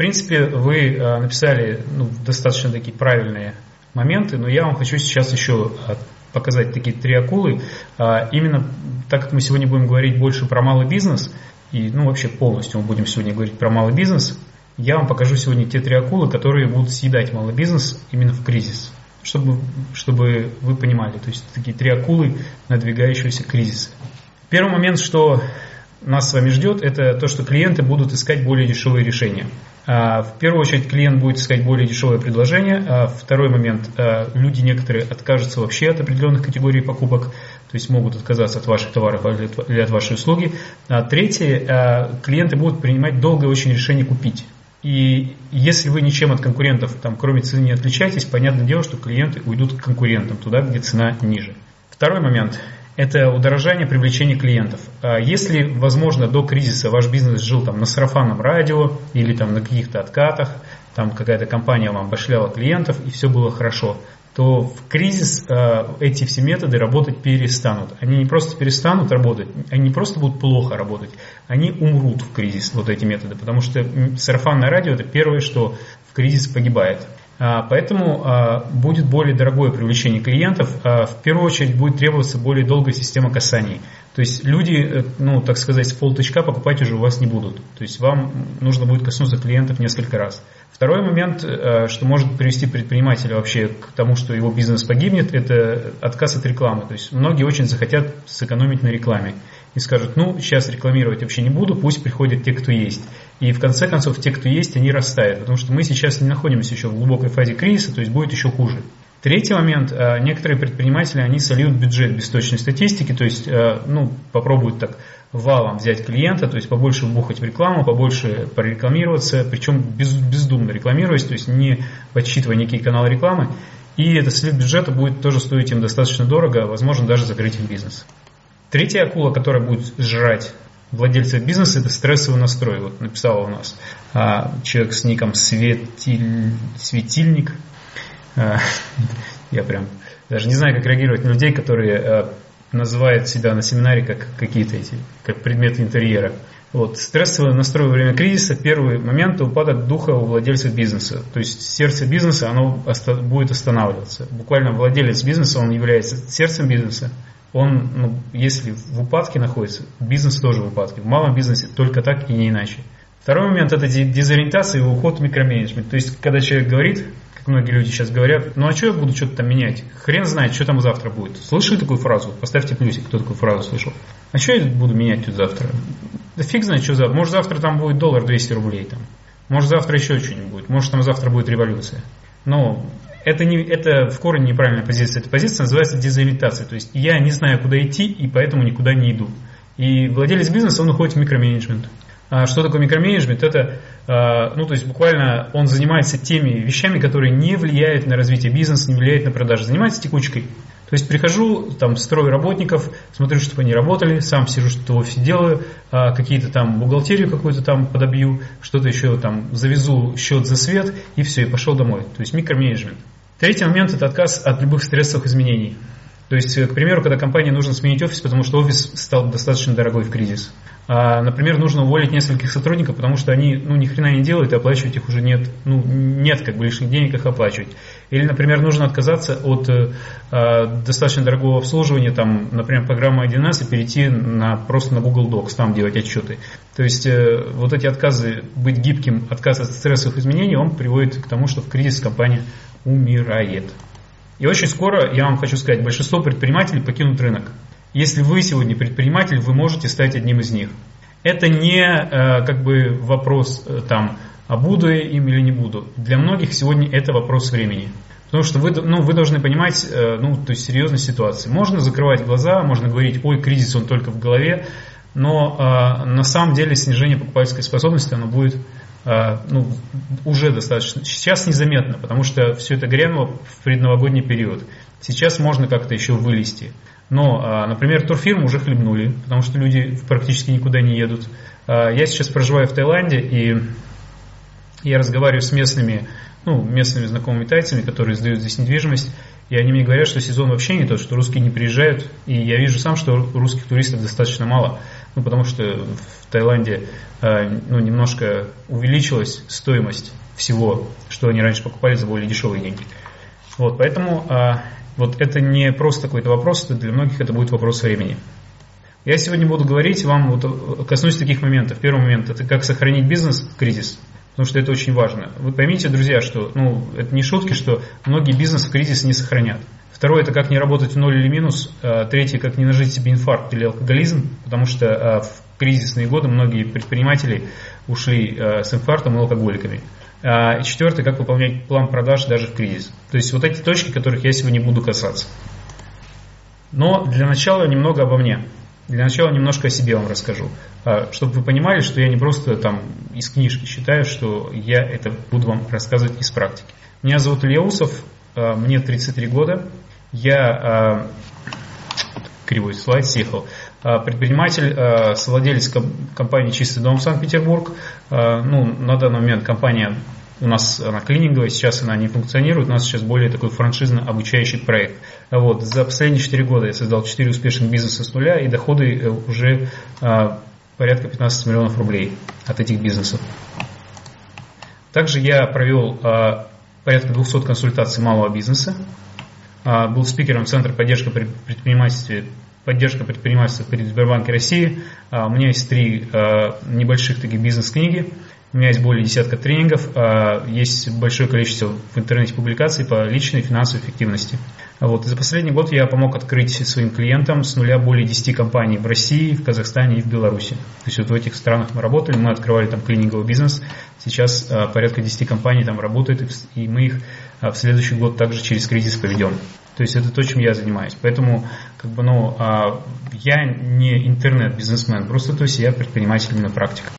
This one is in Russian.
принципе, вы написали ну, достаточно такие правильные моменты, но я вам хочу сейчас еще показать такие три акулы. Именно так как мы сегодня будем говорить больше про малый бизнес, и ну, вообще полностью мы будем сегодня говорить про малый бизнес, я вам покажу сегодня те три акулы, которые будут съедать малый бизнес именно в кризис, чтобы, чтобы вы понимали. То есть такие три акулы надвигающегося кризиса. Первый момент, что нас с вами ждет, это то, что клиенты будут искать более дешевые решения. А, в первую очередь клиент будет искать более дешевое предложение. А, второй момент, а, люди некоторые откажутся вообще от определенных категорий покупок, то есть могут отказаться от ваших товаров или от вашей услуги. Третье, клиенты будут принимать долгое очень решение купить. И если вы ничем от конкурентов, там, кроме цены, не отличаетесь, понятное дело, что клиенты уйдут к конкурентам, туда, где цена ниже. Второй момент – это удорожание привлечения клиентов. А если, возможно, до кризиса ваш бизнес жил там, на сарафанном радио или там, на каких-то откатах, там какая-то компания вам башляла клиентов, и все было хорошо, то в кризис э, эти все методы работать перестанут. Они не просто перестанут работать, они не просто будут плохо работать, они умрут в кризис, вот эти методы, потому что сарафанное радио это первое, что в кризис погибает. А, поэтому а, будет более дорогое привлечение клиентов. А, в первую очередь будет требоваться более долгая система касаний. То есть люди, э, ну, так сказать, с полтычка покупать уже у вас не будут. То есть вам нужно будет коснуться клиентов несколько раз. Второй момент, э, что может привести предпринимателя вообще к тому, что его бизнес погибнет, это отказ от рекламы. То есть многие очень захотят сэкономить на рекламе и скажут, ну, сейчас рекламировать вообще не буду, пусть приходят те, кто есть. И в конце концов, те, кто есть, они растают, потому что мы сейчас не находимся еще в глубокой фазе кризиса, то есть будет еще хуже. Третий момент. Э, некоторые предприниматели, они сольют бюджет без точной статистики, то есть, э, ну, попробуют так валом взять клиента, то есть побольше вбухать в рекламу, побольше прорекламироваться, причем без, бездумно рекламируясь, то есть не подсчитывая некие каналы рекламы. И этот слив бюджета будет тоже стоить им достаточно дорого, возможно, даже закрыть их бизнес. Третья акула, которая будет сжирать владельцев бизнеса, это стрессовый настрой. Вот написал у нас а, человек с ником Светиль, Светильник. А, я прям даже не знаю, как реагировать на людей, которые а, называют себя на семинаре как какие-то эти, как предметы интерьера. Вот, стрессовый настрой во время кризиса, первый момент упадок духа у владельцев бизнеса. То есть сердце бизнеса, оно будет останавливаться. Буквально владелец бизнеса, он является сердцем бизнеса, он, ну, если в упадке находится, бизнес тоже в упадке. В малом бизнесе только так и не иначе. Второй момент – это дезориентация и уход в микроменеджмент. То есть, когда человек говорит, как многие люди сейчас говорят, ну а что я буду что-то там менять? Хрен знает, что там завтра будет. Слышали такую фразу? Поставьте плюсик, кто такую фразу слышал. А что я буду менять тут завтра? Да фиг знает, что завтра. Может завтра там будет доллар 200 рублей. Там. Может завтра еще что-нибудь будет. Может там завтра будет революция. Но это, не, это в корне неправильная позиция. Эта позиция называется дезориентация. То есть я не знаю, куда идти, и поэтому никуда не иду. И владелец бизнеса, он уходит в микроменеджмент. А что такое микроменеджмент? Это, а, ну, то есть буквально он занимается теми вещами, которые не влияют на развитие бизнеса, не влияют на продажи. Занимается текучкой. То есть прихожу, там, строю работников, смотрю, чтобы они работали, сам сижу, что-то в офисе делаю, а, какие-то там бухгалтерию какую-то там подобью, что-то еще там завезу счет за свет и все, и пошел домой. То есть микроменеджмент. Третий момент – это отказ от любых стрессовых изменений. То есть, к примеру, когда компании нужно сменить офис, потому что офис стал достаточно дорогой в кризис. А, например, нужно уволить нескольких сотрудников, потому что они ну, ни хрена не делают, и оплачивать их уже нет, ну, нет как бы лишних денег их оплачивать. Или, например, нужно отказаться от э, достаточно дорогого обслуживания, там, например, программы 1С и перейти на, просто на Google Docs, там делать отчеты. То есть э, вот эти отказы, быть гибким, отказ от стрессовых изменений, он приводит к тому, что в кризис компания умирает. И очень скоро, я вам хочу сказать, большинство предпринимателей покинут рынок. Если вы сегодня предприниматель, вы можете стать одним из них. Это не э, как бы вопрос э, там, а буду я им или не буду. Для многих сегодня это вопрос времени. Потому что вы, ну, вы должны понимать э, ну, то есть серьезность ситуации. Можно закрывать глаза, можно говорить, ой, кризис он только в голове, но на самом деле снижение покупательской способности оно будет ну, уже достаточно. Сейчас незаметно, потому что все это грянуло в предновогодний период. Сейчас можно как-то еще вылезти. Но, э, например, турфирмы уже хлебнули, потому что люди практически никуда не едут. Э, я сейчас проживаю в Таиланде, и я разговариваю с местными, ну, местными знакомыми тайцами, которые сдают здесь недвижимость, и они мне говорят, что сезон вообще не тот, что русские не приезжают, и я вижу сам, что русских туристов достаточно мало. Ну, потому что в Таиланде ну, немножко увеличилась стоимость всего, что они раньше покупали за более дешевые деньги. Вот, поэтому вот это не просто какой-то вопрос, это для многих это будет вопрос времени. Я сегодня буду говорить вам, вот, коснусь таких моментов. Первый момент – это как сохранить бизнес в кризис, потому что это очень важно. Вы поймите, друзья, что ну, это не шутки, что многие бизнесы в кризис не сохранят. Второе – это как не работать в ноль или минус. А, третье – как не нажить себе инфаркт или алкоголизм, потому что а, в кризисные годы многие предприниматели ушли а, с инфарктом и алкоголиками. И четвертое – как выполнять план продаж даже в кризис. То есть вот эти точки, которых я сегодня буду касаться. Но для начала немного обо мне. Для начала немножко о себе вам расскажу, чтобы вы понимали, что я не просто там из книжки считаю, что я это буду вам рассказывать из практики. Меня зовут Илья Усов, мне 33 года, я а, кривой слайд съехал. Предприниматель, совладелец компании «Чистый дом Санкт-Петербург». Ну, на данный момент компания у нас она клининговая, сейчас она не функционирует, у нас сейчас более такой франшизно-обучающий проект. Вот, за последние 4 года я создал 4 успешных бизнеса с нуля, и доходы э, уже порядка 15 миллионов рублей от этих бизнесов. Также я провел порядка 200 консультаций малого бизнеса, а, был спикером Центра поддержки предпринимательства поддержка предпринимательства при Сбербанке России. А, у меня есть три а, небольших таких бизнес-книги. У меня есть более десятка тренингов, а, есть большое количество в интернете публикаций по личной финансовой эффективности. Вот. И за последний год я помог открыть своим клиентам с нуля более 10 компаний в России, в Казахстане и в Беларуси. То есть вот в этих странах мы работали, мы открывали там клининговый бизнес. Сейчас а, порядка 10 компаний там работает, и мы их а, в следующий год также через кризис поведем. То есть это то, чем я занимаюсь. Поэтому как бы, ну, я не интернет-бизнесмен, просто то есть я предприниматель именно практик.